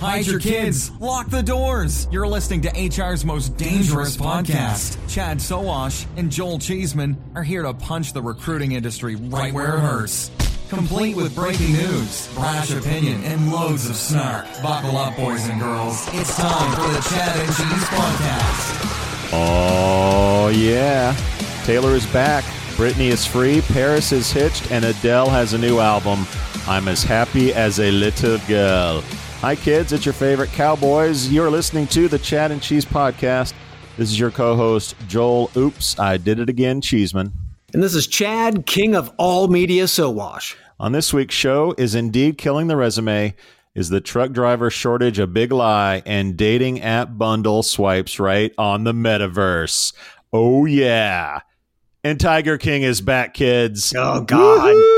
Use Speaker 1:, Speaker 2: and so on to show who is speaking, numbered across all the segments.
Speaker 1: Hide your kids. Lock the doors. You're listening to HR's most dangerous podcast. Chad Sowash and Joel Cheeseman are here to punch the recruiting industry right where it hurts. Complete with breaking news, brash opinion, and loads of snark. Buckle up, boys and girls. It's time for the Chad and Cheese podcast.
Speaker 2: Oh, yeah. Taylor is back. Britney is free. Paris is hitched. And Adele has a new album. I'm as happy as a little girl. Hi, kids. It's your favorite Cowboys. You're listening to the Chad and Cheese podcast. This is your co host, Joel Oops, I Did It Again Cheeseman.
Speaker 3: And this is Chad, king of all media Sowash.
Speaker 2: On this week's show, is indeed killing the resume. Is the truck driver shortage a big lie? And dating app bundle swipes right on the metaverse. Oh, yeah. And Tiger King is back, kids.
Speaker 3: Oh, God.
Speaker 2: Woo-hoo!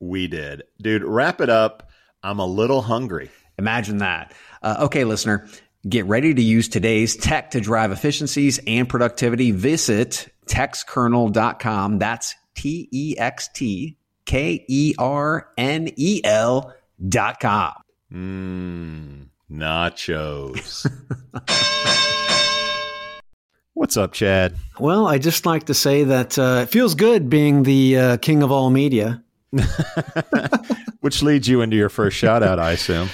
Speaker 2: We did. Dude, wrap it up. I'm a little hungry.
Speaker 3: Imagine that. Uh, okay, listener, get ready to use today's tech to drive efficiencies and productivity. Visit textkernel.com. That's T E X T K E R N E L dot com.
Speaker 2: Mmm, nachos. What's up, Chad?
Speaker 3: Well, I just like to say that uh, it feels good being the uh, king of all media.
Speaker 2: Which leads you into your first shout out, I assume.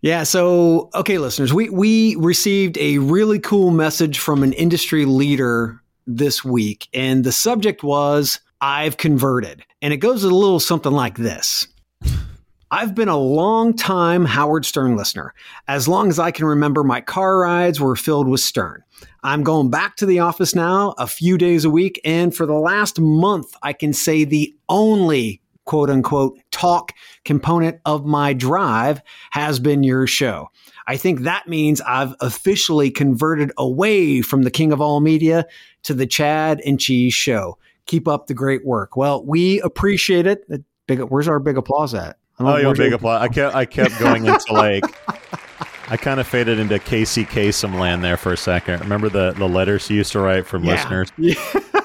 Speaker 3: Yeah. So, okay, listeners, we we received a really cool message from an industry leader this week, and the subject was "I've converted," and it goes a little something like this. I've been a long time Howard Stern listener. As long as I can remember, my car rides were filled with Stern. I'm going back to the office now a few days a week, and for the last month, I can say the only quote unquote talk component of my drive has been your show. I think that means I've officially converted away from the king of all media to the Chad and Cheese show. Keep up the great work. Well, we appreciate it. Big, where's our big applause at?
Speaker 2: Oh, your big applause. I kept, I kept going into like, I kind of faded into Casey Kasem land there for a second. Remember the, the letters you used to write from
Speaker 3: Yeah.
Speaker 2: listeners?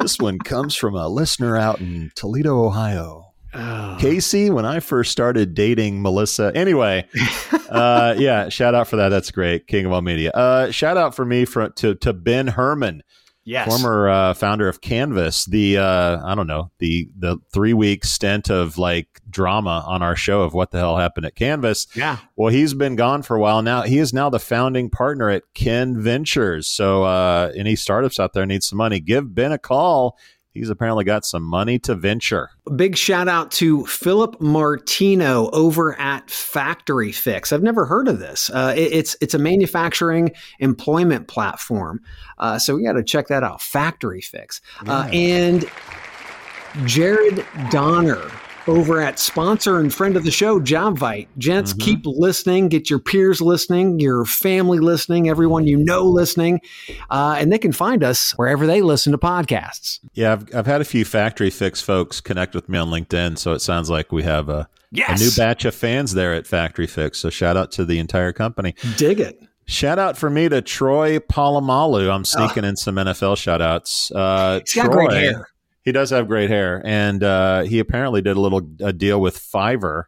Speaker 2: this one comes from a listener out in Toledo, Ohio.
Speaker 3: Oh.
Speaker 2: Casey, when I first started dating Melissa. Anyway, uh, yeah, shout out for that. That's great. King of all media. Uh, shout out for me for, to, to Ben Herman.
Speaker 3: Yes.
Speaker 2: former uh, founder of Canvas, the uh, I don't know the the three week stint of like drama on our show of what the hell happened at Canvas.
Speaker 3: Yeah.
Speaker 2: Well, he's been gone for a while now. He is now the founding partner at Ken Ventures. So uh, any startups out there need some money, give Ben a call. He's apparently got some money to venture.
Speaker 3: Big shout out to Philip Martino over at Factory Fix. I've never heard of this. Uh, it, it's it's a manufacturing employment platform, uh, so we got to check that out. Factory Fix uh, and Jared Donner over at sponsor and friend of the show, JobVite. Gents,
Speaker 2: Mhm.
Speaker 3: keep listening. Get your peers listening, your family listening, everyone you know listening, uh, and they can find us wherever they listen to podcasts.
Speaker 2: Yeah, I've, I've had a few Factory Fix folks connect with me on LinkedIn, so it sounds like we have a,
Speaker 3: Yes,
Speaker 2: a new batch of fans there at Factory Fix. So shout out to the entire company.
Speaker 3: dig it.
Speaker 2: Shout out for me to Troy Polamalu. I'm sneaking in some NFL shout outs. Uh,
Speaker 3: He's got great hair.
Speaker 2: He does have great hair, and uh, he apparently did a little a deal with Fiverr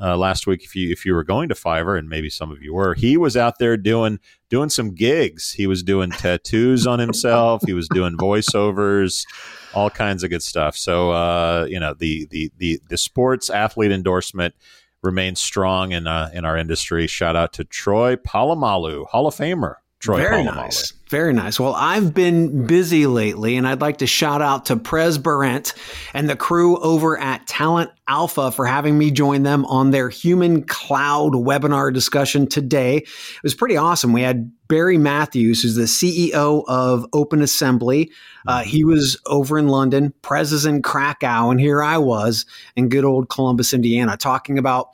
Speaker 2: uh, last week. If you if you were going to Fiverr, and maybe some of you were, he was out there doing doing some gigs. He was doing tattoos on himself. He was doing voiceovers, all kinds of good stuff. So uh, you know the the the the sports athlete endorsement remains strong in uh, in our industry. Shout out to Troy Polamalu, Hall of Famer. Troy
Speaker 3: Very
Speaker 2: Polamalu.
Speaker 3: nice. Very nice. Well, I've been busy lately, and I'd like to shout out to Prez Berendt and the crew over at Talent Alpha for having me join them on their Human Cloud webinar discussion today. It was pretty awesome. We had Barry Matthews, who's the CEO of Open Assembly. Uh, he was over in London. Prez is in Krakow, and here I was in good old Columbus, Indiana, talking about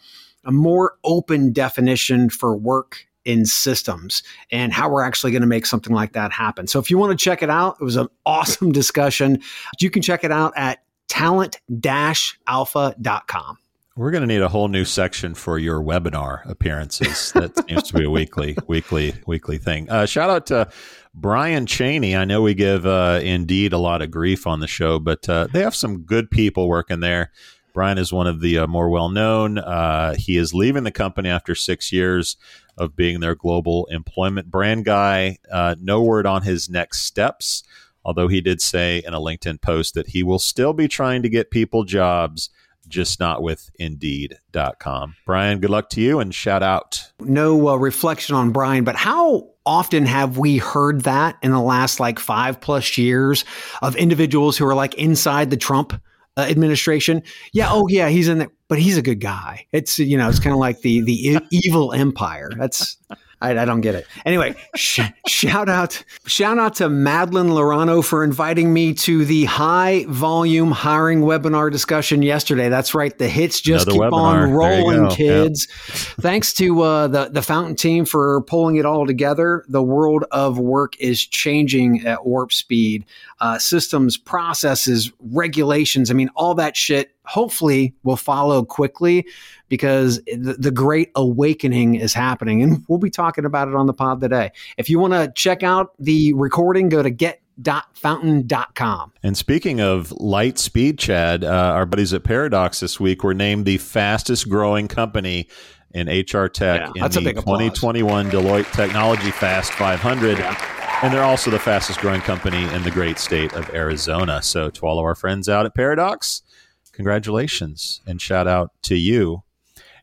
Speaker 3: a more open definition for work in systems and how we're actually going to make something like that happen. So if you want to check it out, it was an awesome discussion. You can check it out at talent-alpha.com.
Speaker 2: We're going to need a whole new section for your webinar appearances. That seems to be a weekly, weekly, weekly thing. Uh, shout out to Bryan Chaney. I know we give uh, Indeed a lot of grief on the show, but uh, they have some good people working there. Bryan is one of the uh, more well known. Uh, he is leaving the company after six years of being their global employment brand guy. Uh, no word on his next steps, although he did say in a LinkedIn post that he will still be trying to get people jobs just not with indeed.com. Bryan, good luck to you and shout out.
Speaker 3: No uh, reflection on Brian, but how often have we heard that in the last like five plus years of individuals who are like inside the Trump uh, administration? Yeah, oh yeah, he's in there, but he's a good guy. It's you know, it's kind of like the the evil empire. That's I, I don't get it. Anyway, sh- shout out, shout out to Madeline Laurano for inviting me to the high volume hiring webinar discussion yesterday. That's right, the hits just
Speaker 2: Another
Speaker 3: keep
Speaker 2: webinar.
Speaker 3: on rolling, kids. Thanks to uh, the the Fountain team for pulling it all together. The world of work is changing at warp speed. Uh, systems, processes, regulations. I mean, all that shit. Hopefully, will follow quickly because the, the great awakening is happening, and we'll be talking about it on the pod today. If you want to check out the recording, go to get.fountain.com.
Speaker 2: And speaking of light speed, Chad, uh, our buddies at Paradox this week were named the fastest growing company in HR tech
Speaker 3: Yeah,
Speaker 2: in the
Speaker 3: big applause.
Speaker 2: 2021 Deloitte Technology Fast 500. And they're also the fastest growing company in the great state of Arizona. So, to all of our friends out at Paradox, congratulations and shout out to you.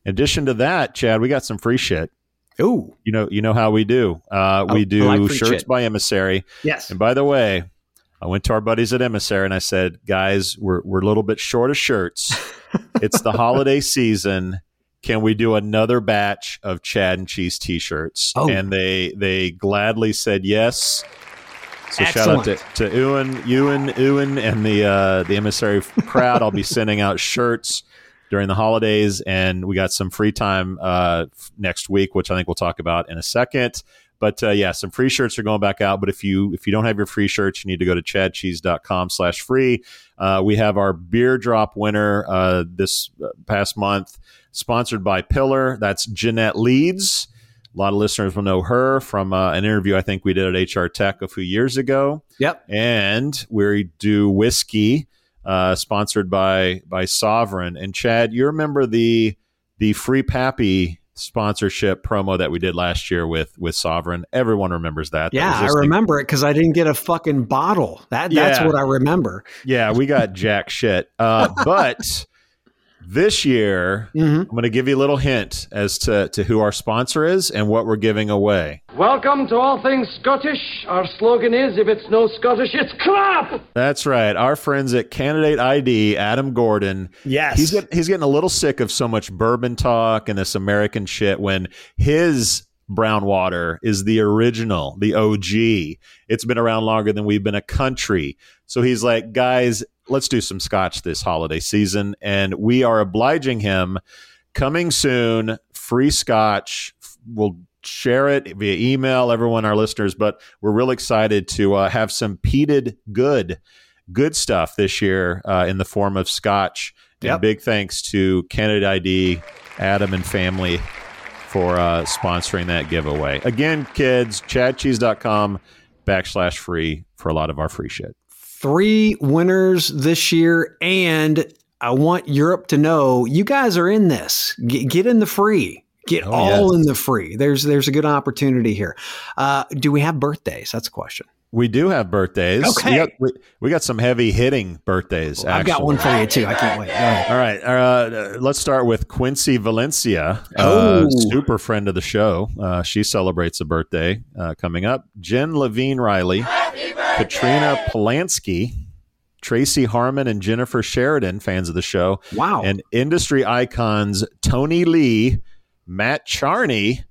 Speaker 2: In addition to that, Chad, we got some free shit.
Speaker 3: Ooh,
Speaker 2: You know, you know how we do. Uh,
Speaker 3: Oh,
Speaker 2: we do
Speaker 3: like
Speaker 2: shirts
Speaker 3: shit.
Speaker 2: by Emissary.
Speaker 3: yes.
Speaker 2: And by the way, I went to our buddies at Emissary and I said, guys, we're, we're a little bit short of shirts. it's the holiday season. Can we do another batch of Chad and Cheese t-shirts?
Speaker 3: Oh.
Speaker 2: And they they gladly said yes. So shout out to,
Speaker 3: Excellent.
Speaker 2: to Ewan, Ewan, Ewan, and the uh, the emissary crowd. I'll be sending out shirts during the holidays, and we got some free time uh, next week, which I think we'll talk about in a second. But uh, yeah, some free shirts are going back out. But if you if you don't have your free shirts, you need to go to chadcheese.com slash free. Uh, we have our beer drop winner uh, this uh, past month, sponsored by Pillar. That's Jeanette Leeds. A lot of listeners will know her from uh, an interview I think we did at HR Tech a few years ago.
Speaker 3: Yep.
Speaker 2: And we do whiskey, uh, sponsored by by Sovereign. And Chad, you remember the the free pappy sponsorship promo that we did last year with with Sovereign. Everyone remembers that.
Speaker 3: Yeah,
Speaker 2: that
Speaker 3: I remember it because I didn't get a fucking bottle. That that's
Speaker 2: Yeah.
Speaker 3: what I remember.
Speaker 2: Yeah, we got jack shit. Uh, but this year,
Speaker 3: Mhm.
Speaker 2: I'm going to give you a little hint as to, to who our sponsor is and what we're giving away.
Speaker 4: Welcome to All Things Scottish. Our slogan is if it's no Scottish, it's crap!
Speaker 2: That's right. Our friends at Candidate ID, Adam Gordon.
Speaker 3: Yes.
Speaker 2: He's, get, he's getting a little sick of so much bourbon talk and this American shit when his brown water is the original, the OG. It's been around longer than we've been a country. So he's like, guys, let's do some scotch this holiday season. And we are obliging him. Coming soon, free scotch. We'll share it via email, everyone, our listeners, but we're real excited to uh, have some peated good, good stuff this year uh, in the form of scotch.
Speaker 3: Yep.
Speaker 2: And big thanks to Candidate ID, Adam and family for uh, sponsoring that giveaway. Again, kids, chadcheese.com backslash free for a lot of our free shit.
Speaker 3: Three winners this year, and I want Europe to know you guys are in this. Get, get in the free. Get
Speaker 2: Oh,
Speaker 3: all
Speaker 2: yes.
Speaker 3: in the free. There's there's a good opportunity here. Uh, do we have birthdays? That's a question.
Speaker 2: We do have birthdays.
Speaker 3: Okay.
Speaker 2: We got, we, we got some heavy hitting birthdays.
Speaker 3: I've got one for you too. I can't wait. Go ahead.
Speaker 2: All right. Uh, let's start with Quincy Valencia,
Speaker 3: Oh.
Speaker 2: uh, super friend of the show. Uh, she celebrates a birthday uh, coming up. Jen Levine Riley, Katrina Polanski, Tracy Harmon, and Jennifer Sheridan, fans of the show.
Speaker 3: Wow.
Speaker 2: And industry icons Tony Lee, Matt Charney,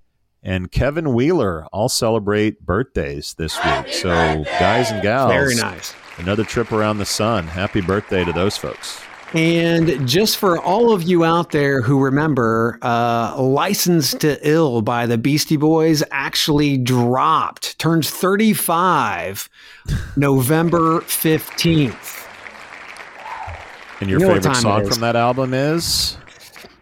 Speaker 2: and Kevin Wheeler all celebrate birthdays this week. So, guys and gals,
Speaker 3: Very nice.
Speaker 2: another trip around the sun. Happy birthday to those folks.
Speaker 3: And just for all of you out there who remember, uh, Licensed to Ill by the Beastie Boys actually dropped, turns 35 November 15th.
Speaker 2: And your
Speaker 3: You know
Speaker 2: favorite song from that album is?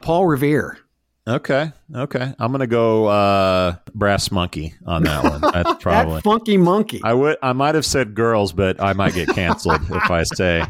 Speaker 3: Paul Revere.
Speaker 2: Okay, okay. I'm gonna go uh, Brass Monkey on that one. That's probably.
Speaker 3: That funky monkey.
Speaker 2: I would. I might have said girls, but I might get canceled if I say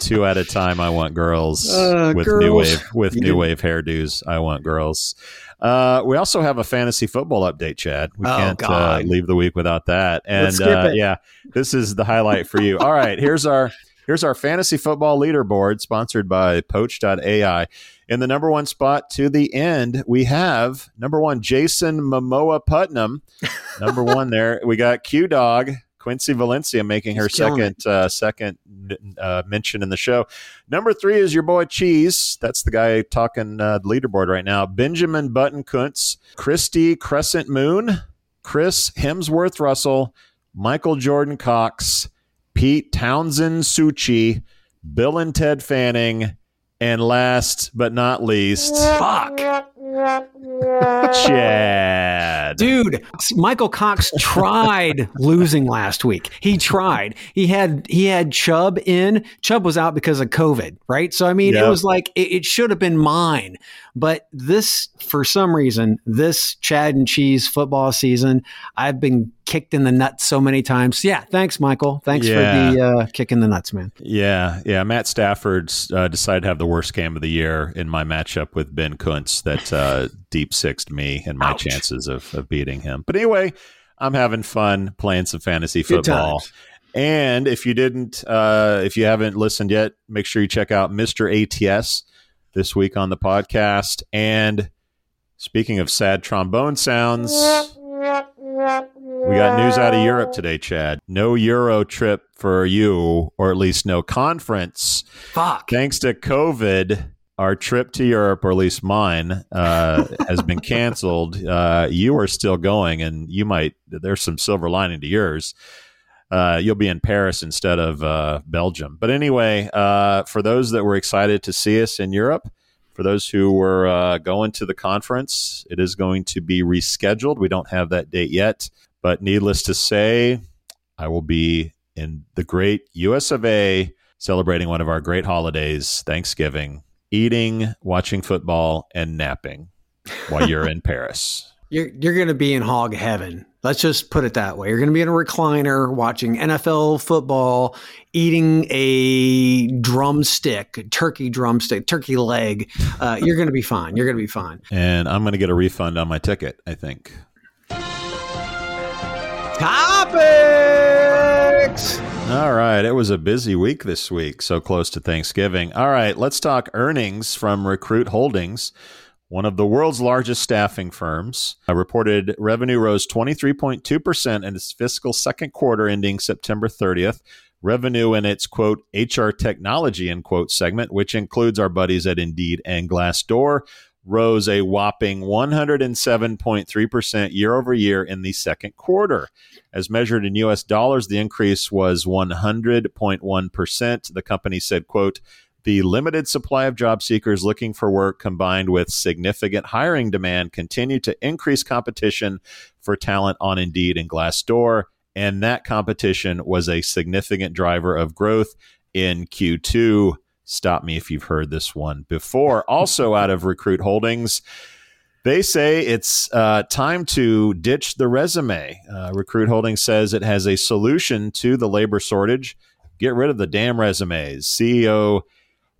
Speaker 2: two at a time. I want girls
Speaker 3: Uh,
Speaker 2: with new wave with
Speaker 3: You
Speaker 2: new
Speaker 3: didn't-
Speaker 2: wave hairdos. I want girls. Uh, we also have a fantasy football update, Chad. We
Speaker 3: Oh,
Speaker 2: can't uh, leave the week without that. And uh,
Speaker 3: it.
Speaker 2: yeah, this is the highlight for you. All right, here's our here's our fantasy football leaderboard, sponsored by Poach.ai. In the number one spot to the end, we have number one Jason Momoa Putnam. Number one there, we got Q Dog Quincy Valencia making her
Speaker 3: He's killing
Speaker 2: second uh, second uh, mention in the show. Number three is your boy Cheese. That's the guy talking uh, the leaderboard right now. Benjamin Button Kuntz, Christy Crescent Moon, Chris Hemsworth Russell, Michael Jordan Cox, Pete Townshend Suchi, Bill and Ted Fanning, and last but not least,
Speaker 3: Fuck.
Speaker 2: Chad.
Speaker 3: Dude, Michael Cox tried losing last week. He tried. He had he had Chubb in. Chubb was out because of COVID, right? So I mean,
Speaker 2: Yep.
Speaker 3: it was like it, it should have been mine. But this, for some reason, this Chad and Cheese football season, I've been kicked in the nuts so many times. Yeah, thanks, Michael. Thanks
Speaker 2: Yeah.
Speaker 3: for the uh, kick in the nuts, man.
Speaker 2: Yeah, yeah. Matt Stafford uh, decided to have the worst game of the year in my matchup with Ben Kuntz that uh, deep sixed me and my
Speaker 3: Ouch.
Speaker 2: chances of, of beating him. But anyway, I'm having fun playing some fantasy
Speaker 3: Good
Speaker 2: football.
Speaker 3: times.
Speaker 2: And if you didn't, uh, if you haven't listened yet, make sure you check out Mr. ATS this week on the podcast. And speaking of sad trombone sounds, we got news out of Europe today, Chad. No Euro trip for you, or at least no conference.
Speaker 3: Fuck.
Speaker 2: Thanks to COVID, our trip to Europe, or at least mine, uh, has been canceled. Uh, you are still going, and you might, there's some silver lining to yours. Uh, you'll be in Paris instead of uh, Belgium. But anyway, uh, for those that were excited to see us in Europe, for those who were uh, going to the conference, it is going to be rescheduled. We don't have that date yet. But needless to say, I will be in the great US of A celebrating one of our great holidays, Thanksgiving, eating, watching football, and napping while you're in Paris.
Speaker 3: You're you're going to be in hog heaven. Let's just put it that way. You're going to be in a recliner watching NFL football, eating a drumstick, turkey drumstick, turkey leg. Uh, you're going to be fine. You're going to be fine.
Speaker 2: And I'm going to get a refund on my ticket, I think.
Speaker 3: Topics.
Speaker 2: All right. It was a busy week this week, so close to Thanksgiving. All right. Let's talk earnings from Recruit Holdings. One of the world's largest staffing firms uh, reported revenue rose 23.2% in its fiscal second quarter ending September 30th. Revenue in its quote HR technology end quote segment, which includes our buddies at Indeed and Glassdoor, rose a whopping 107.3% year over year in the second quarter. As measured in US dollars, the increase was 100.1%. The company said, quote, the limited supply of job seekers looking for work combined with significant hiring demand continue to increase competition for talent on Indeed and Glassdoor. And that competition was a significant driver of growth in Q2. Stop me if you've heard this one before. Also, out of Recruit Holdings, they say it's uh, time to ditch the resume. Uh, Recruit Holdings says it has a solution to the labor shortage. Get rid of the damn resumes. CEO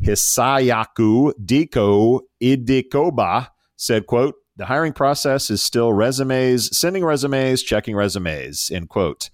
Speaker 2: Hisayuki Diko Idekoba said, quote, the hiring process is still resumes, sending resumes, checking resumes, end quote.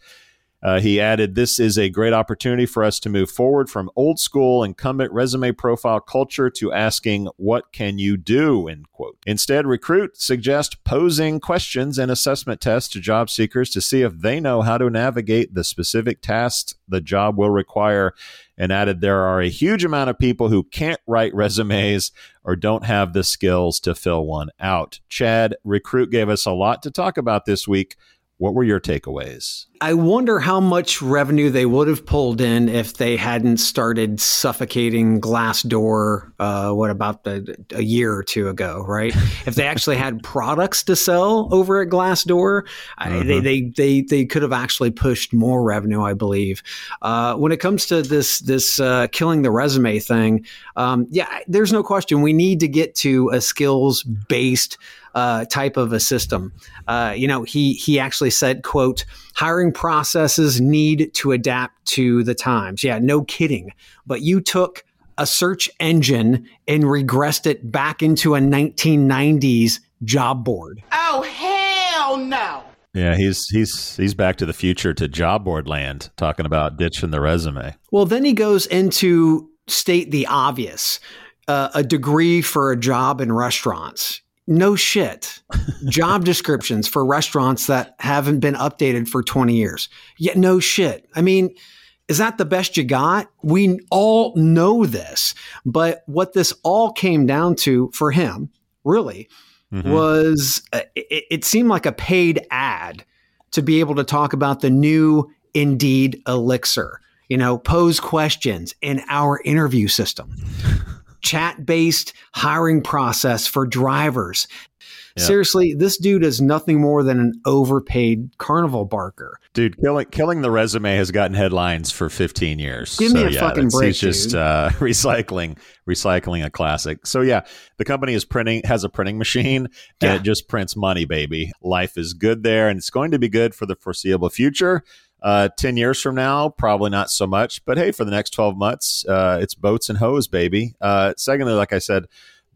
Speaker 2: Uh, he added, This is a great opportunity for us to move forward from old school incumbent resume profile culture to asking, What can you do? End quote. Instead, Recruit suggests posing questions and assessment tests to job seekers to see if they know how to navigate the specific tasks the job will require. And added, There are a huge amount of people who can't write resumes or don't have the skills to fill one out. Chad, Recruit gave us a lot to talk about this week. What were your takeaways?
Speaker 3: I wonder how much revenue they would have pulled in if they hadn't started suffocating Glassdoor. Uh, what about the, a year or two ago, right? if they actually had products to sell over at Glassdoor, mm-hmm. they, they they they could have actually pushed more revenue, I believe. Uh, when it comes to this this uh, killing the resume thing, um, yeah, there's no question we need to get to a skills based uh, type of a system. Uh, you know, he he actually said, "quote Hiring processes need to adapt to the times." Yeah, no kidding. But you took a search engine and regressed it back into a 1990s job board.
Speaker 5: Oh hell no!
Speaker 2: Yeah, he's he's he's back to the future to job board land, talking about ditching the resume.
Speaker 3: Well, then he goes into state the obvious. Uh, a degree for a job in restaurants no shit. Job descriptions for restaurants that haven't been updated for 20 years. Yet no shit. I mean, is that the best you got? We all know this. But what this all came down to for him, really, mm-hmm. was uh, it, it seemed like a paid ad to be able to talk about the new Indeed Elixir. You know, pose questions in our interview system chat based hiring process for drivers. Yep. Seriously, this dude is nothing more than an overpaid carnival barker.
Speaker 2: Dude, killing killing the resume has gotten headlines for 15 years.
Speaker 3: Give so, me a yeah, fucking break.
Speaker 2: He's just uh, recycling recycling a classic. So yeah, the company is printing has a printing machine and yeah. it just prints money, baby. Life is good there, and it's going to be good for the foreseeable future. Uh, 10 years from now, probably not so much. But hey, for the next 12 months, uh, it's boats and hoes, baby. Uh, secondly, like I said,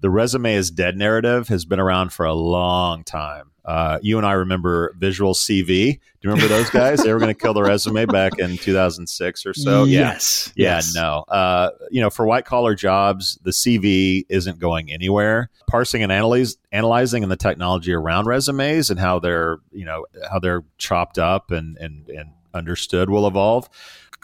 Speaker 2: the resume is dead narrative has been around for a long time. Uh, you and I remember VisualCV. Do you remember those guys? they were going to kill the resume back in 2006 or so.
Speaker 3: Yes.
Speaker 2: Yeah.
Speaker 3: Yes.
Speaker 2: No. Uh, you know, for white collar jobs, the CV isn't going anywhere. Parsing and analyze, analyzing and the technology around resumes and how they're, you know, how they're chopped up and and and understood will evolve.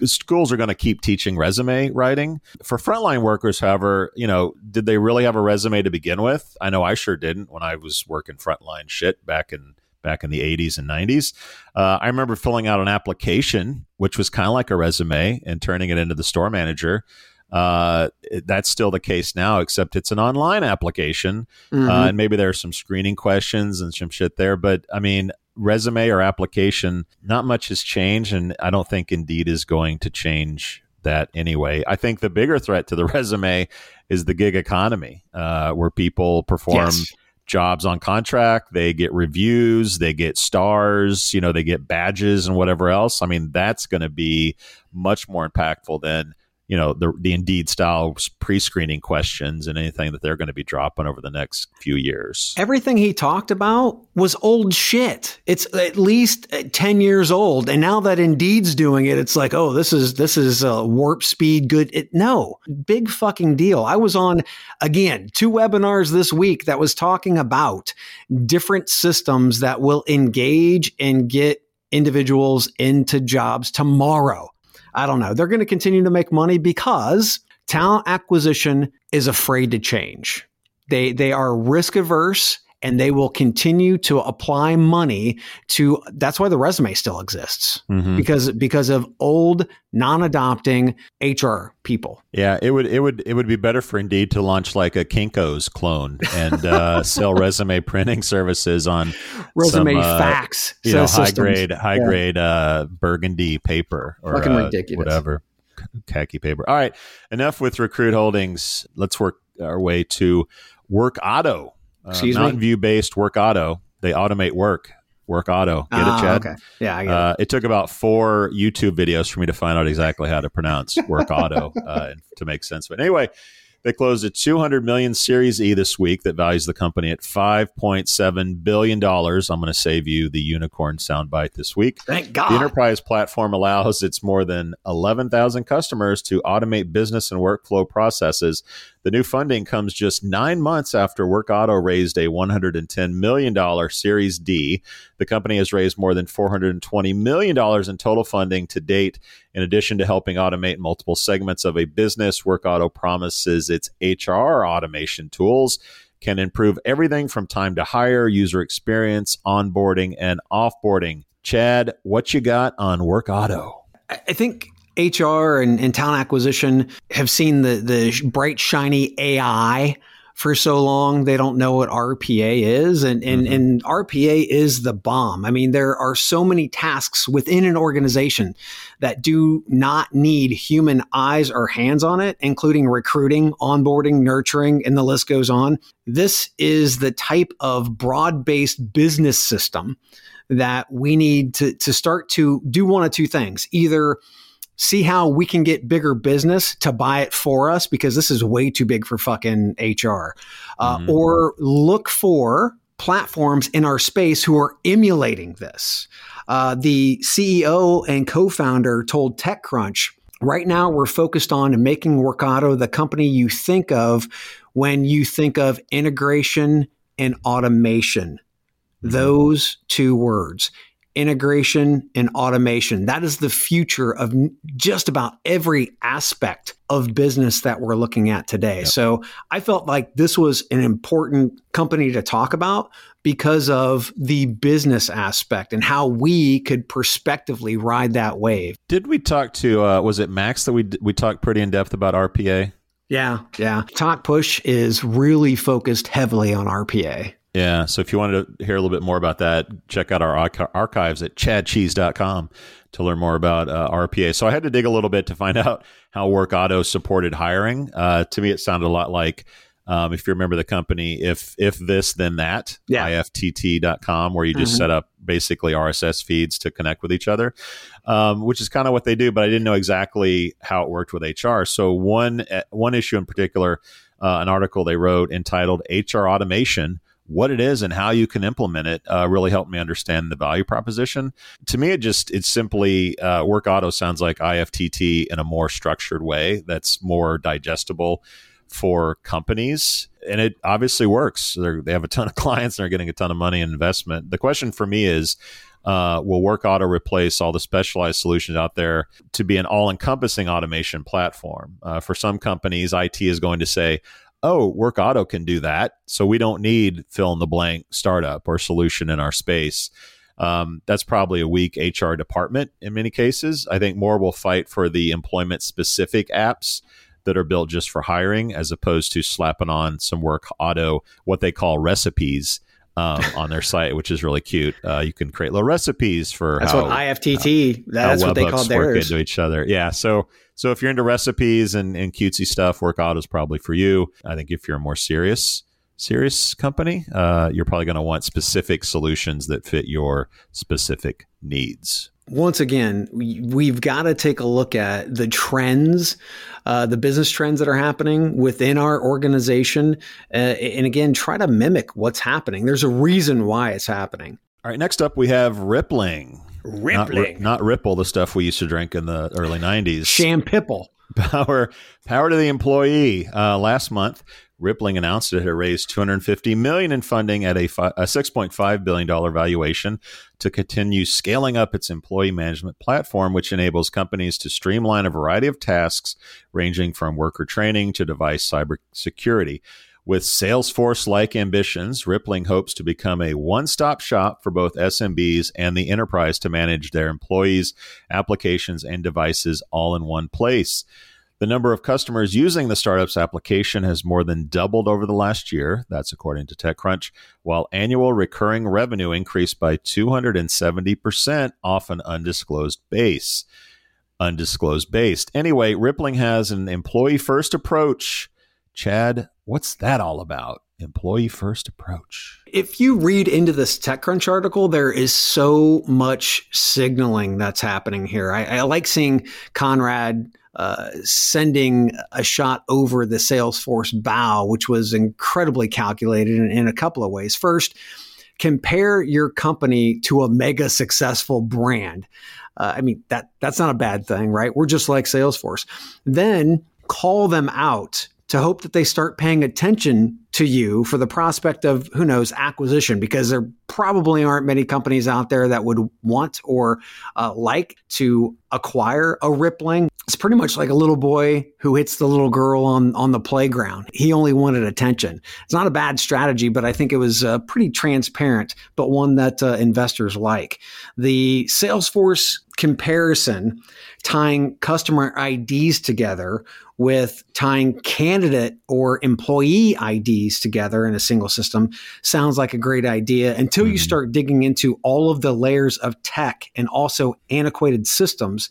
Speaker 2: Schools are going to keep teaching resume writing. For frontline workers, however, you know, did they really have a resume to begin with? I know I sure didn't when I was working frontline shit back in back in the 80s and 90s. Uh, I remember filling out an application, which was kind of like a resume, and turning it into the store manager. Uh, that's still the case now, except it's an online application, mm-hmm. uh, and maybe there are some screening questions and some shit there. But I mean, resume or application, not much has changed, and I don't think Indeed is going to change that anyway. I think the bigger threat to the resume is the gig economy, uh, where people perform yes. jobs on contract, they get reviews, they get stars, you know, they get badges and whatever else. I mean, that's going to be much more impactful than you know the the Indeed style pre-screening questions and anything that they're going to be dropping over the next few years.
Speaker 3: Everything he talked about was old shit. It's at least uh, 10 years old and now that Indeed's doing it it's like, "Oh, this is this is a warp speed good." It, no. Big fucking deal. I was on again two webinars this week that was talking about different systems that will engage and get individuals into jobs tomorrow. I don't know. They're going to continue to make money because talent acquisition is afraid to change. They they are risk averse and they will continue to apply money to that's why the resume still exists mm-hmm. because because of old non-adopting HR people.
Speaker 2: Yeah, it would it would it would be better for Indeed to launch like a Kinko's clone and uh, sell resume printing services on
Speaker 3: resume some, uh, fax,
Speaker 2: you know, high grade high yeah. grade uh, burgundy paper or
Speaker 3: Fucking uh, ridiculous.
Speaker 2: whatever khaki paper. All right, enough with Recruit Holdings. Let's work our way to Workato
Speaker 3: Excuse
Speaker 2: Mountain? View based Workato. They automate work. Workato. Get
Speaker 3: Ah,
Speaker 2: it, Chad?
Speaker 3: okay. Yeah, I get
Speaker 2: Uh, it took about four YouTube videos for me to find out exactly how to pronounce Workato uh, and to make sense of it. Anyway, they closed a 200 million Series E this week that values the company at 5.7 billion dollars. I'm going to save you the unicorn soundbite this week.
Speaker 3: Thank God.
Speaker 2: The enterprise platform allows its more than 11,000 customers to automate business and workflow processes. The new funding comes just nine months after Workato raised a $110 million Series D. The company has raised more than $420 million in total funding to date. In addition to helping automate multiple segments of a business, Workato promises its HR automation tools can improve everything from time to hire, user experience, onboarding, and offboarding. Chad, what you got on Workato?
Speaker 3: I think HR and, and talent acquisition have seen the the bright shiny AI for so long they don't know what RPA is and and, mm-hmm. and RPA is the bomb. I mean there are so many tasks within an organization that do not need human eyes or hands on it including recruiting, onboarding, nurturing and the list goes on. This is the type of broad-based business system that we need to to start to do one of two things. Either see how we can get bigger business to buy it for us because this is way too big for fucking HR. Uh,
Speaker 2: Mhm.
Speaker 3: Or look for platforms in our space who are emulating this. Uh, the CEO and co founder told TechCrunch right now we're focused on making Workato the company you think of when you think of integration and automation. Those two words integration and automation. That is the future of just about every aspect of business that we're looking at today. So I felt like this was an important company to talk about because of the business aspect and how we could prospectively ride that wave.
Speaker 2: Did we talk to, uh, was it Max that we, we talked pretty in depth about RPA?
Speaker 3: Yeah, yeah. Talkpush is really focused heavily on RPA.
Speaker 2: Yeah. So if you wanted to hear a little bit more about that, check out our archives at chadcheese.com to learn more about uh, RPA. So I had to dig a little bit to find out how Workato supported hiring. Uh, to me, it sounded a lot like, um, if you remember the company, if if this, then that,
Speaker 3: Yeah.
Speaker 2: IFTTT.com, where you just
Speaker 3: Mhm.
Speaker 2: set up basically RSS feeds to connect with each other, um, which is kind of what they do. But I didn't know exactly how it worked with HR. So one uh, one issue in particular, uh, an article they wrote entitled "HR Automation." What it is and how you can implement it uh, really helped me understand the value proposition. To me, it just it's simply uh, Workato sounds like IFTTT in a more structured way that's more digestible for companies and it obviously works. They're, they have a ton of clients and they're getting a ton of money and investment. The question for me is uh, will Workato replace all the specialized solutions out there to be an all-encompassing automation platform? Uh, for some companies it is going to say oh Workato can do that. So we don't need fill in the blank startup or solution in our space. Um, that's probably a weak hr department in many cases. I think more will fight for the employment specific apps that are built just for hiring as opposed to slapping on some work auto what they call recipes um, on their site which is really cute. Uh, you can create little recipes for
Speaker 3: That's
Speaker 2: how,
Speaker 3: what IFTTT, that's
Speaker 2: how
Speaker 3: what they
Speaker 2: call
Speaker 3: called
Speaker 2: work
Speaker 3: theirs.
Speaker 2: into each other. Yeah so so if you're into recipes and, and cutesy stuff Workato is probably for you i think if you're a more serious serious company, uh, you're probably going to want specific solutions that fit your specific needs
Speaker 3: once again, we've got to take a look at the trends, uh, the business trends that are happening within our organization, uh, and again, try to mimic what's happening. There's a reason why it's happening.
Speaker 2: All right, next up we have Rippling.
Speaker 3: Rippling,
Speaker 2: not, not Ripple, the stuff we used to drink in the early '90s.
Speaker 3: Shampipple.
Speaker 2: Power, power to the employee. Uh, last month, Rippling announced it had raised 250 million in funding at a, fi- a 6.5 billion dollar valuation to continue scaling up its employee management platform, which enables companies to streamline a variety of tasks ranging from worker training to device cybersecurity. With Salesforce like ambitions, Rippling hopes to become a one stop shop for both SMBs and the enterprise to manage their employees, applications, and devices all in one place. The number of customers using the startup's application has more than doubled over the last year. That's according to TechCrunch, while annual recurring revenue increased by 270% off an undisclosed base. Undisclosed based. Anyway, Rippling has an employee first approach. Chad, what's that all about? Employee first approach.
Speaker 3: If you read into this TechCrunch article, there is so much signaling that's happening here. I, I like seeing Conrad uh, sending a shot over the Salesforce bow, which was incredibly calculated in, in a couple of ways. First, compare your company to a mega successful brand. Uh, I mean that that's not a bad thing, right? We're just like Salesforce. Then call them out to hope that they start paying attention to you for the prospect of who knows acquisition because there probably aren't many companies out there that would want or uh, like to acquire a rippling it's pretty much like a little boy who hits the little girl on, on the playground. He only wanted attention. It's not a bad strategy, but I think it was uh, pretty transparent, but one that uh, investors like. The Salesforce comparison tying customer IDs together with tying candidate or employee IDs together in a single system sounds like a great idea until mm-hmm. you start digging into all of the layers of tech and also antiquated systems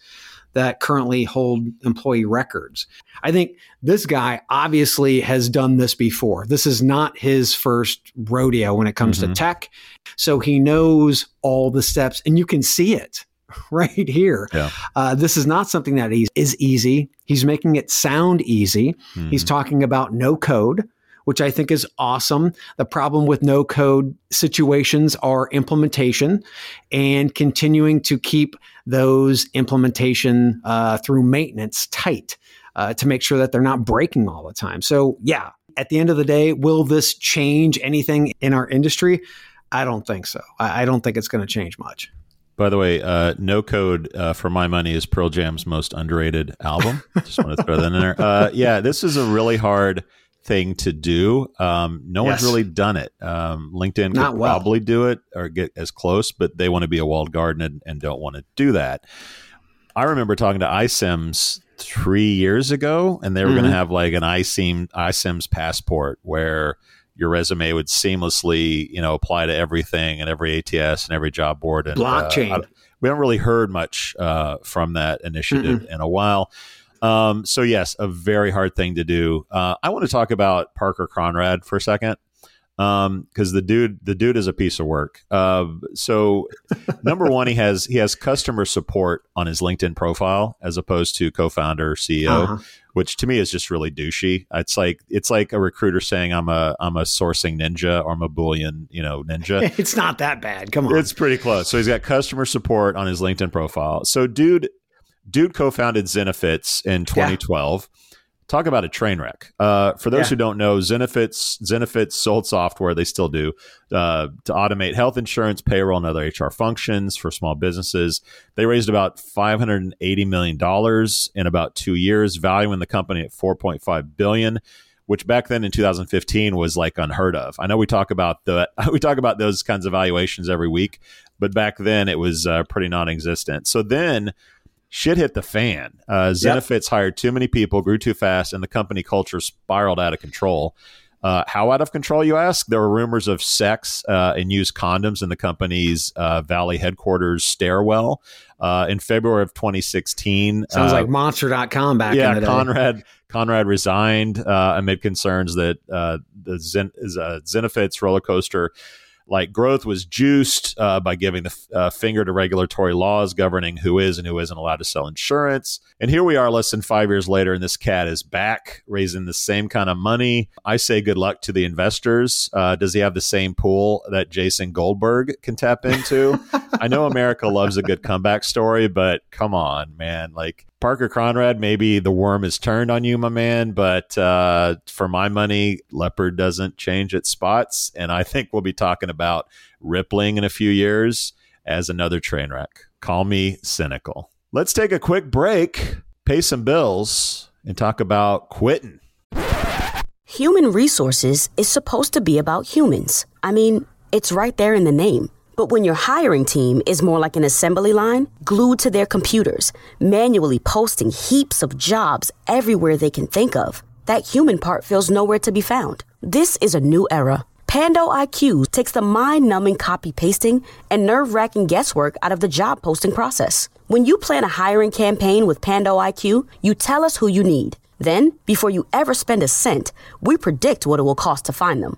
Speaker 3: that currently hold employee records. I think this guy obviously has done this before. This is not his first rodeo when it comes mm-hmm. to tech. So he knows all the steps and you can see it right here. Yeah. Uh, this is not something that is easy. He's making it sound easy. Mm-hmm. He's talking about no code which I think is awesome. The problem with no code situations are implementation and continuing to keep those implementation uh, through maintenance tight uh, to make sure that they're not breaking all the time. So, yeah, at the end of the day, will this change anything in our industry? I don't think so. I, I don't think it's going to change much.
Speaker 2: By the way, uh, No Code uh, for my money is Pearl Jam's most underrated album. Just want to throw that in there. Uh, yeah, this is a really hard thing to do. Um, no yes. one's really done it. Um, LinkedIn Not could well. probably do it or get as close, but they want to be a walled garden and, and don't want to do that. I remember talking to iCIMS three years ago, and they were mm-hmm. going to have like an iCIM, iCIMS passport where your resume would seamlessly, you know, apply to everything and every ATS and every job board. And
Speaker 3: blockchain. Uh, I,
Speaker 2: we haven't really heard much uh, from that initiative mm in a while. Um, so yes, a very hard thing to do. Uh, I want to talk about Parker Conrad for a second because um, the dude the dude is a piece of work. Uh, so number one, he has he has customer support on his LinkedIn profile as opposed to co-founder CEO. Uh-huh. Which to me is just really douchey. It's like it's like a recruiter saying I'm a I'm a sourcing ninja or I'm a Boolean you know ninja.
Speaker 3: it's not that bad. Come on,
Speaker 2: it's pretty close. So he's got customer support on his LinkedIn profile. So dude Dude co-founded Zenefits in 2012. Yeah. Talk about a train wreck. Uh, for those yeah. who don't know, Zenefits Zenefits sold software. They still do uh, to automate health insurance, payroll, and other HR functions for small businesses. They raised about 580 million dollars in about two years, valuing the company at 4.5 billion which back then in 2015 was like unheard of. I know we talk about the we talk about those kinds of valuations every week, but back then it was uh, pretty non-existent. So then shit hit the fan. Uh, Zenefits yep. hired too many people, grew too fast, and the company culture spiraled out of control. Uh, how out of control, you ask? There were rumors of sex uh, and used condoms in the company's uh, Valley headquarters stairwell. Uh, in February of 2016.
Speaker 3: Sounds like Monster.com back
Speaker 2: yeah,
Speaker 3: in the day.
Speaker 2: Conrad Conrad resigned uh, amid concerns that uh, the Zen, uh, Zenefits roller coaster like growth was juiced uh, by giving the uh, finger to regulatory laws governing who is and who isn't allowed to sell insurance. And here we are, less than five years later, and this cat is back raising the same kind of money. I say good luck to the investors. Uh, does he have the same pool that Jason Goldberg can tap into? I know America loves a good comeback story, but come on, man! Like Parker Conrad, maybe the worm is turned on you, my man. But uh, for my money, Leopard doesn't change its spots. And I think we'll be talking about rippling in a few years as another train wreck. Call me cynical. Let's take a quick break, pay some bills, and talk about quitting.
Speaker 6: Human resources is supposed to be about humans. I mean, it's right there in the name. But when your hiring team is more like an assembly line, glued to their computers, manually posting heaps of jobs everywhere they can think of, that human part feels nowhere to be found. This is a new era. Pando IQ takes the mind numbing copy pasting and nerve wracking guesswork out of the job posting process. When you plan a hiring campaign with Pando IQ, you tell us who you need. Then, before you ever spend a cent, we predict what it will cost to find them.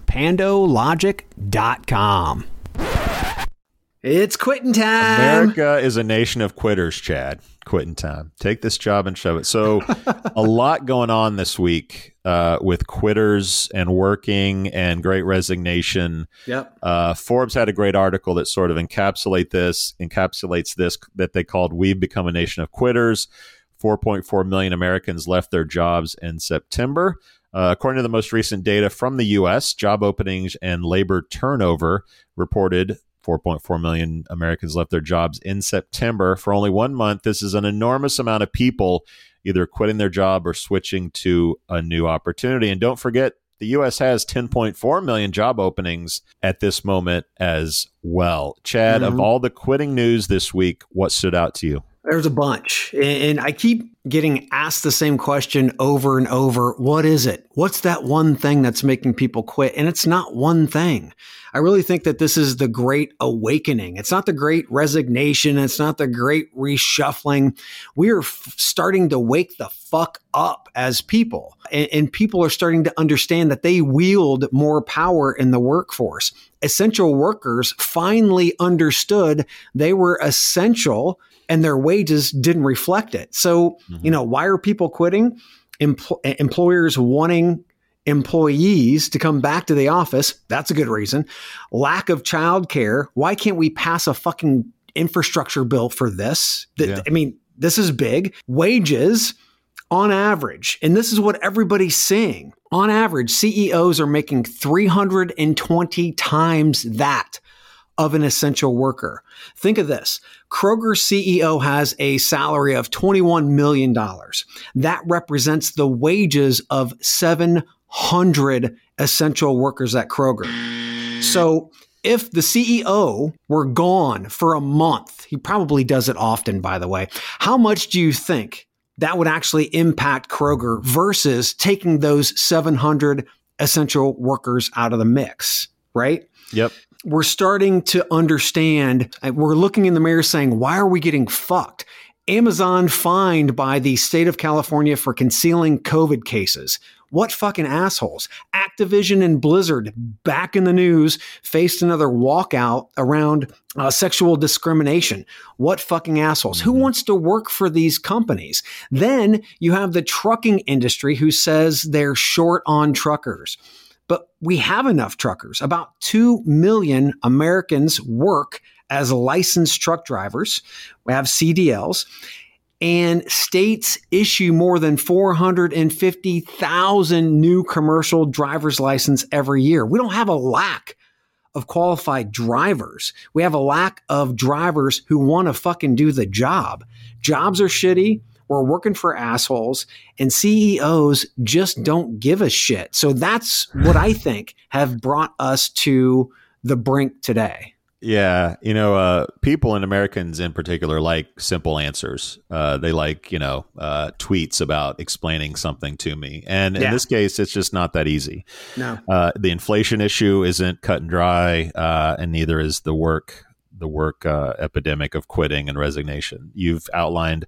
Speaker 3: pandologic.com. It's quitting time.
Speaker 2: America is a nation of quitters, Chad. Quitting time. Take this job and shove it. So, a lot going on this week uh, with quitters and working and great resignation.
Speaker 3: Yep.
Speaker 2: Uh, Forbes had a great article that sort of encapsulate this, encapsulates this that they called "We've Become a Nation of Quitters." 4.4 million Americans left their jobs in September. Uh, according to the most recent data from the U.S., job openings and labor turnover reported 4.4 million Americans left their jobs in September. For only one month, this is an enormous amount of people either quitting their job or switching to a new opportunity. And don't forget, the U.S. has 10.4 million job openings at this moment as well. Chad, mm-hmm. of all the quitting news this week, what stood out to you?
Speaker 3: There's a bunch. And I keep getting asked the same question over and over. What is it? What's that one thing that's making people quit? And it's not one thing. I really think that this is the great awakening. It's not the great resignation. It's not the great reshuffling. We are f- starting to wake the fuck up as people. And, and people are starting to understand that they wield more power in the workforce. Essential workers finally understood they were essential and their wages didn't reflect it. So, mm-hmm. you know, why are people quitting? Empl- employers wanting employees to come back to the office. That's a good reason. Lack of childcare. Why can't we pass a fucking infrastructure bill for this? Yeah. I mean, this is big. Wages on average, and this is what everybody's seeing. On average, CEOs are making 320 times that of an essential worker. Think of this. Kroger's CEO has a salary of $21 million. That represents the wages of 700 essential workers at Kroger. So if the CEO were gone for a month, he probably does it often, by the way, how much do you think that would actually impact Kroger versus taking those 700 essential workers out of the mix, right?
Speaker 2: Yep
Speaker 3: we're starting to understand. Uh, we're looking in the mirror saying, why are we getting fucked? Amazon fined by the state of California for concealing COVID cases. What fucking assholes. Activision and Blizzard, back in the news, faced another walkout around uh, sexual discrimination. What fucking assholes. Mm-hmm. Who wants to work for these companies? Then you have the trucking industry who says they're short on truckers but we have enough truckers. About 2 million Americans work as licensed truck drivers. We have CDLs. and states issue more than 450,000 new commercial driver's license every year. We don't have a lack of qualified drivers. We have a lack of drivers who want to fucking do the job. Jobs are shitty. We're working for assholes and CEOs just don't give a shit. So that's what I think have brought us to the brink today.
Speaker 2: Yeah, you know, uh, people and Americans in particular like simple answers. Uh, they like, you know, uh, tweets about explaining something to me. And in this case, it's just not that easy.
Speaker 3: No.
Speaker 2: Uh, the inflation issue isn't cut and dry, uh, and neither is the work the work uh, epidemic of quitting and resignation. You've outlined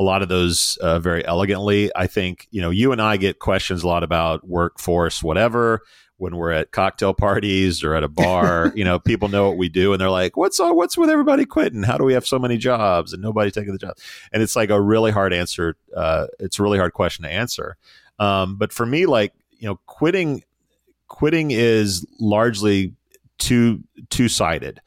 Speaker 2: a lot of those uh, very elegantly. I think you know you and I get questions a lot about workforce, whatever. When we're at cocktail parties or at a bar, you know, people know what we do, and they're like, "What's all, what's with everybody quitting? How do we have so many jobs and nobody taking the job?" And it's like a really hard answer. Uh, it's a really hard question to answer. Um, but for me, like you know, quitting quitting is largely two two sided.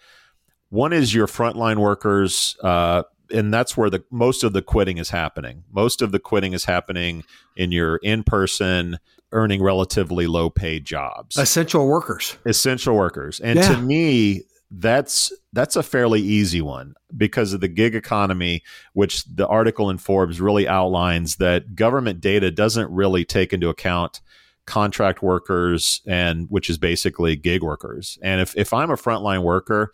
Speaker 2: One is your frontline workers, uh, and that's where the most of the quitting is happening. Most of the quitting is happening in your in person, earning relatively low paid jobs,
Speaker 3: Essential workers.
Speaker 2: essential workers. And
Speaker 3: Yeah.
Speaker 2: to me, that's that's a fairly easy one because of the gig economy, which the article in Forbes really outlines that government data doesn't really take into account contract workers and which is basically gig workers. And if if I'm a frontline worker,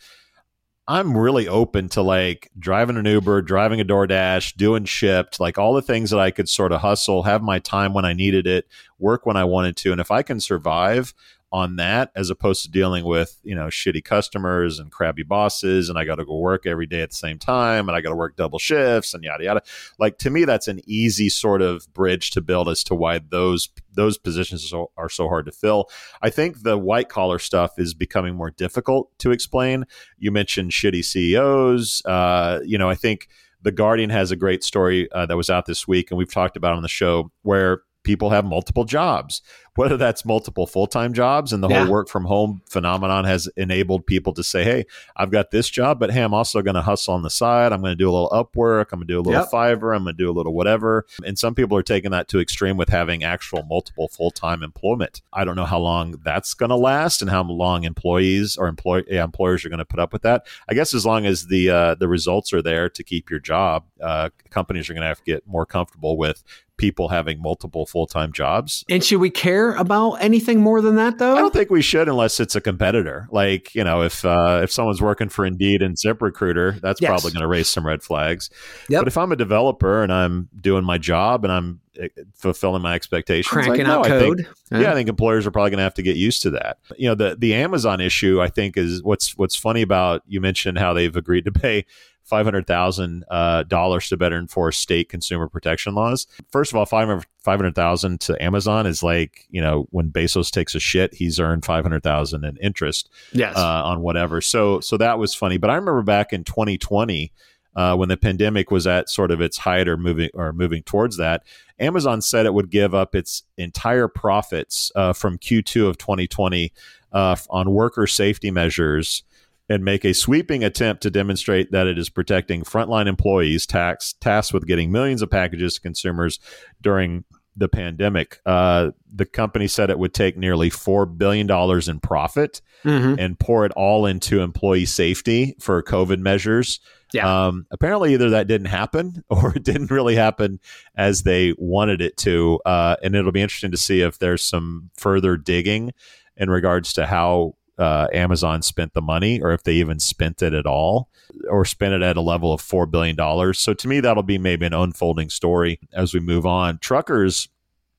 Speaker 2: I'm really open to like driving an Uber, driving a DoorDash, doing Shipt, like all the things that I could sort of hustle, have my time when I needed it, work when I wanted to. And if I can survive on that as opposed to dealing with, you know, shitty customers and crabby bosses and I got to go work every day at the same time and I got to work double shifts and yada yada. Like to me that's an easy sort of bridge to build as to why those those positions are so, are so hard to fill. I think the white collar stuff is becoming more difficult to explain. You mentioned shitty CEOs. Uh, you know, I think the Guardian has a great story uh, that was out this week, and we've talked about on the show where people have multiple jobs, whether that's multiple full time jobs, and the
Speaker 3: Yeah.
Speaker 2: whole work from home phenomenon has enabled people to say, "Hey, I've got this job, but hey, I'm also going to hustle on the side. I'm going to do a little Upwork. I'm going to do a little
Speaker 3: Yep.
Speaker 2: Fiverr. I'm going to do a little whatever." And some people are taking that to extreme with having actual multiple full time employment. I don't know how long that's going to last and how long employees or employ yeah, employers are going to put up with that. I guess as long as the uh, the results are there to keep your job, uh, companies are going to have to get more comfortable with people having multiple full time jobs.
Speaker 3: And should we care about anything more than that, though?
Speaker 2: I don't think we should unless it's a competitor. Like, you know, if uh, if someone's working for Indeed and ZipRecruiter, that's
Speaker 3: Yes.
Speaker 2: probably going to raise some red flags.
Speaker 3: Yep.
Speaker 2: But if I'm a developer and I'm doing my job and I'm uh, fulfilling my expectations, like,
Speaker 3: Cranking
Speaker 2: no,
Speaker 3: out
Speaker 2: I think-
Speaker 3: code.
Speaker 2: yeah, I think employers are probably going to have to get used to that. You know, the the Amazon issue, I think, is what's what's funny about you mentioned how they've agreed to pay five hundred thousand uh, dollars to better enforce state consumer protection laws. First of all, five hundred thousand to Amazon is like you know when Bezos takes a shit, he's earned five hundred thousand in interest
Speaker 3: Yes.
Speaker 2: uh, on whatever. So so that was funny. But I remember back in 2020 uh, when the pandemic was at sort of its height or moving or moving towards that. Amazon said it would give up its entire profits uh, from Q2 of 2020 uh, on worker safety measures and make a sweeping attempt to demonstrate that it is protecting frontline employees tax, tasked with getting millions of packages to consumers during the pandemic. Uh, the company said it would take nearly $4 billion in profit
Speaker 3: Mhm.
Speaker 2: and pour it all into employee safety for COVID measures.
Speaker 3: Yeah.
Speaker 2: Um, apparently, either that didn't happen or it didn't really happen as they wanted it to. Uh, and it'll be interesting to see if there's some further digging in regards to how uh, Amazon spent the money or if they even spent it at all or spent it at a level of $4 billion. So to me, that'll be maybe an unfolding story as we move on. Truckers,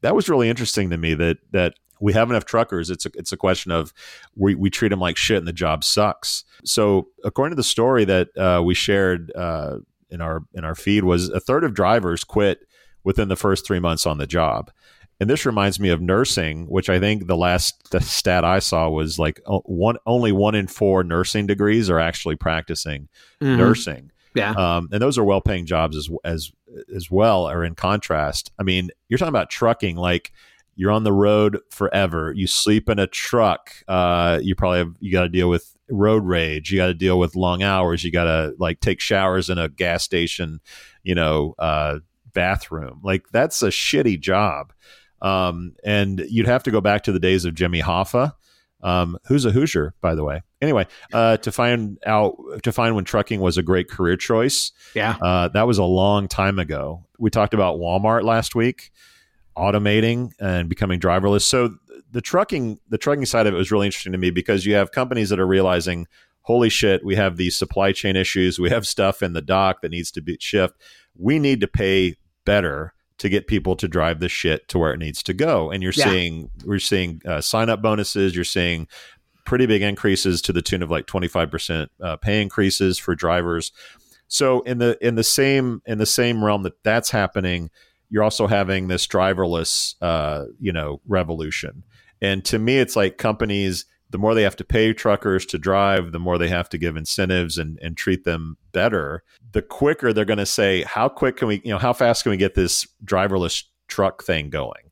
Speaker 2: that was really interesting to me that, that we have enough truckers. It's a, it's a question of we, we treat them like shit and the job sucks. So according to the story that uh, we shared uh, in our in our feed was a third of drivers quit within the first three months on the job. And this reminds me of nursing, which I think the last the stat I saw was like one only one in four nursing degrees are actually practicing
Speaker 3: Mhm.
Speaker 2: nursing
Speaker 3: Yeah.
Speaker 2: um, and those are well-paying jobs as as as well. Or in contrast, I mean, you're talking about trucking. Like you're on the road forever. You sleep in a truck. Uh, you probably have you got to deal with road rage. You got to deal with long hours. You got to like take showers in a gas station, you know, uh, bathroom. Like that's a shitty job. Um, and you'd have to go back to the days of Jimmy Hoffa, um, who's a Hoosier, by the way. Anyway, uh, to find out to find when trucking was a great career choice.
Speaker 3: Yeah,
Speaker 2: uh, that was a long time ago. We talked about Walmart last week automating and becoming driverless. So the trucking the trucking side of it was really interesting to me because you have companies that are realizing, holy shit, we have these supply chain issues. We have stuff in the dock that needs to be shipped. We need to pay better to get people to drive the shit to where it needs to go. And you're yeah. seeing we're seeing uh, sign up bonuses. You're seeing pretty big increases to the tune of like 25% uh, pay increases for drivers. So in the in the same in the same realm that that's happening, you're also having this driverless, uh, you know, revolution. And to me, it's like companies, the more they have to pay truckers to drive, the more they have to give incentives and, and treat them better. The quicker they're going to say, how quick can we, you know, how fast can we get this driverless truck thing going?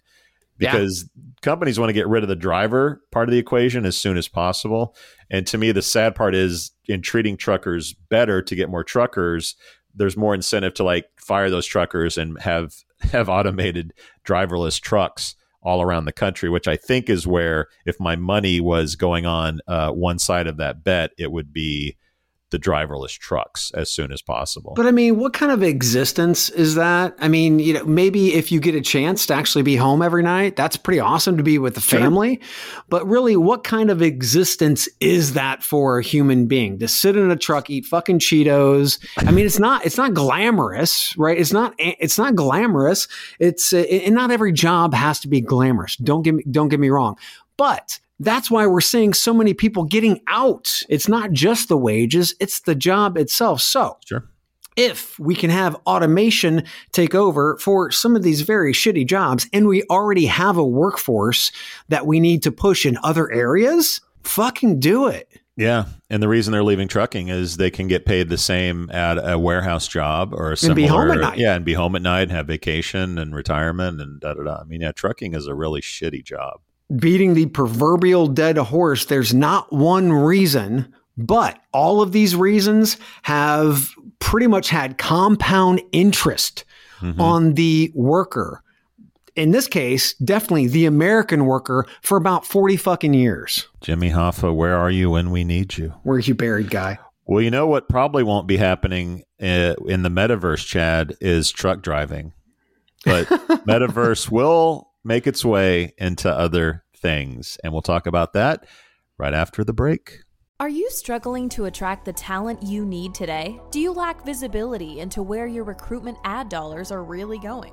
Speaker 2: Because yeah. companies want to get rid of the driver part of the equation as soon as possible. And to me, the sad part is in treating truckers better to get more truckers, there's more incentive to like fire those truckers and have have automated driverless trucks all around the country, which I think is where if my money was going on uh, one side of that bet, it would be the driverless trucks as soon as possible.
Speaker 3: But I mean, what kind of existence is that? I mean, you know, maybe if you get a chance to actually be home every night, that's pretty awesome to be with the family. Sure. But really, what kind of existence is that for a human being to sit in a truck, eat fucking Cheetos? I mean, it's not it's not glamorous, right? It's not it's not glamorous. It's and not every job has to be glamorous. Don't get me don't get me wrong. But that's why we're seeing so many people getting out. It's not just the wages, it's the job itself. So,
Speaker 2: sure.
Speaker 3: if we can have automation take over for some of these very shitty jobs, and we already have a workforce that we need to push in other areas, fucking do it.
Speaker 2: Yeah, and the reason they're leaving trucking is they can get paid the same at a warehouse job or a similar.
Speaker 3: And be home at night.
Speaker 2: Yeah, and be home at night, have vacation and retirement and da da da. I mean, yeah, trucking is a really shitty job
Speaker 3: beating the proverbial dead horse, there's not one reason, but all of these reasons have pretty much had compound interest mm-hmm. on the worker. In this case, definitely the American worker for about 40 fucking years.
Speaker 2: Jimmy Hoffa, where are you when we need you?
Speaker 3: Where's you buried, guy?
Speaker 2: Well, you know what probably won't be happening uh, in the metaverse, Chad, is truck driving. But metaverse will make its way into other things. And we'll talk about that right after the break.
Speaker 7: Are you struggling to attract the talent you need today? Do you lack visibility into where your recruitment ad dollars are really going?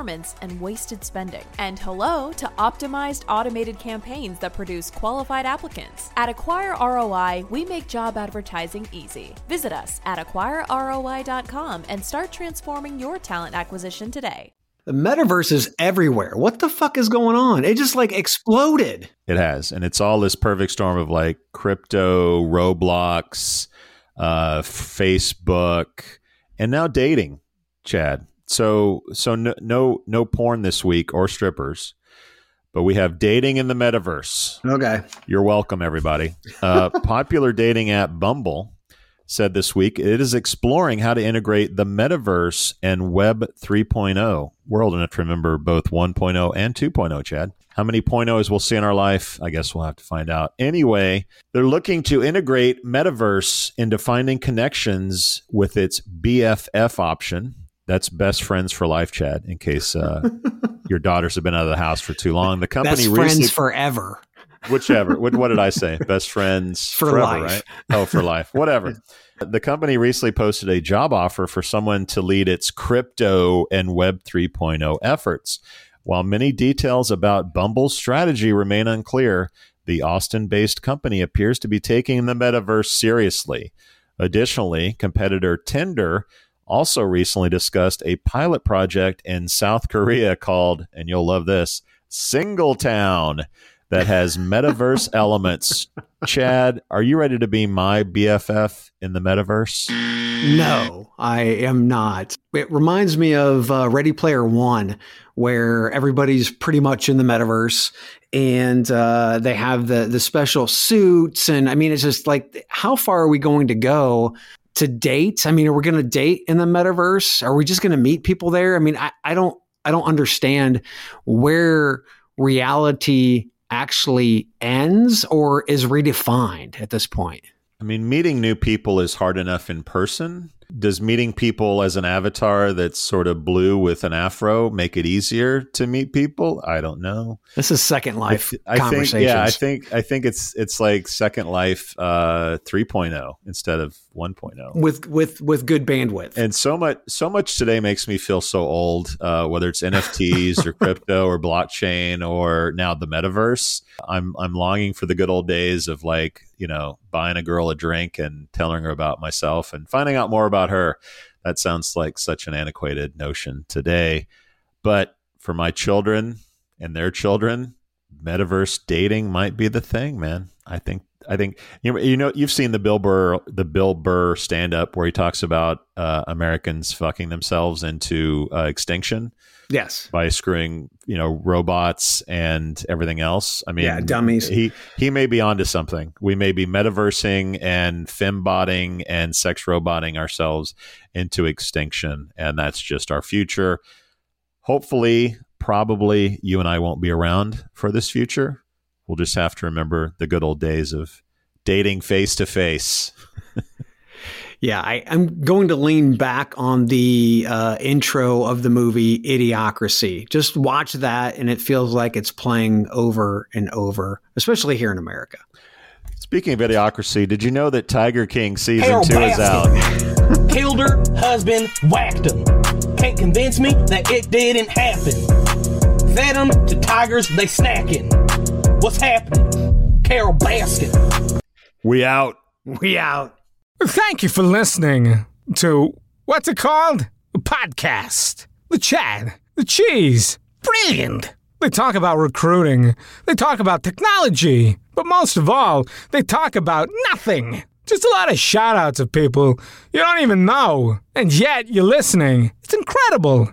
Speaker 7: performance and wasted spending. And hello to optimized automated campaigns that produce qualified applicants. At Acquire ROI, we make job advertising easy. Visit us at acquireroi.com and start transforming your talent acquisition today.
Speaker 3: The metaverse is everywhere. What the fuck is going on? It just like exploded.
Speaker 2: It has. And it's all this perfect storm of like crypto, Roblox, uh, Facebook, and now dating, Chad. So so no, no no porn this week or strippers, but we have dating in the metaverse.
Speaker 3: Okay,
Speaker 2: you're welcome, everybody. Uh, popular dating app Bumble said this week it is exploring how to integrate the metaverse and Web 3.0. We're old enough to remember both 1.0 and 2.0. Chad, how many point we'll see in our life? I guess we'll have to find out. Anyway, they're looking to integrate metaverse into finding connections with its BFF option that's best friends for life, Chad. In case uh, your daughters have been out of the house for too long, the company
Speaker 3: best friends recently, forever.
Speaker 2: Whichever. what, what, did I say? Best friends
Speaker 3: for
Speaker 2: forever,
Speaker 3: life.
Speaker 2: right? Oh, for life. Whatever. the company recently posted a job offer for someone to lead its crypto and Web 3.0 efforts. While many details about Bumble's strategy remain unclear, the Austin based company appears to be taking the metaverse seriously. Additionally, competitor Tinder also recently discussed a pilot project in South Korea called, and you'll love this, Singletown, that has metaverse elements. Chad, are you ready to be my BFF in the metaverse?
Speaker 3: No, I am not. It reminds me of uh, Ready Player One, where everybody's pretty much in the metaverse and uh, they have the the special suits. And I mean, it's just like, how far are we going to go to date? I mean, are we going to date in the metaverse? Are we just going to meet people there? I mean, I, I don't I don't understand where reality actually ends or is redefined at this point.
Speaker 2: I mean, meeting new people is hard enough in person. Does meeting people as an avatar that's sort of blue with an afro make it easier to meet people? I don't know.
Speaker 3: This is Second Life I, th- I
Speaker 2: think, yeah, I think I think it's it's like Second Life uh, 3.0 instead of 1.0
Speaker 3: with with with good bandwidth.
Speaker 2: And so much so much today makes me feel so old. Uh, whether it's NFTs or crypto or blockchain or now the metaverse, I'm I'm longing for the good old days of like you know buying a girl a drink and telling her about myself and finding out more about her. That sounds like such an antiquated notion today, but for my children and their children, metaverse dating might be the thing, man. I think I think you know, you know you've seen the Bill Burr the Bill Burr stand up where he talks about uh, Americans fucking themselves into uh, extinction.
Speaker 3: Yes,
Speaker 2: by screwing you know robots and everything else. I mean,
Speaker 3: yeah, dummies.
Speaker 2: He he may be onto something. We may be metaversing and fembotting and sex roboting ourselves into extinction, and that's just our future. Hopefully, probably you and I won't be around for this future. We'll just have to remember the good old days of dating face to face.
Speaker 3: Yeah, I, am going to lean back on the uh, intro of the movie Idiocracy. Just watch that, and it feels like it's playing over and over, especially here in America.
Speaker 2: Speaking of Idiocracy, did you know that Tiger King season two is out?
Speaker 8: Killed her husband, whacked him. Can't convince me that it didn't happen. Fed them to tigers, they snacking. What's happening? Carole Baskin.
Speaker 2: We out.
Speaker 3: We out.
Speaker 9: Thank you for listening to what's it called? A podcast. The Chad. The Cheese. Brilliant. They talk about recruiting. They talk about technology. But most of all, they talk about nothing. Just a lot of shout outs of people you don't even know. And yet you're listening. It's incredible.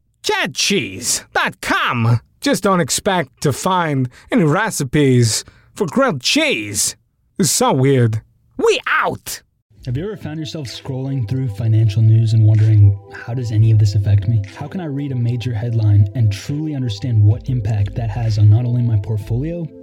Speaker 9: www.chadcheese.com. Just don't expect to find any recipes for grilled cheese. It's so weird. We out!
Speaker 10: Have you ever found yourself scrolling through financial news and wondering, how does any of this affect me? How can I read a major headline and truly understand what impact that has on not only my portfolio,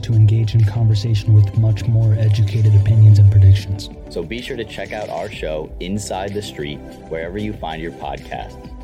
Speaker 10: to engage in conversation with much more educated opinions and predictions.
Speaker 11: So be sure to check out our show, Inside the Street, wherever you find your podcasts.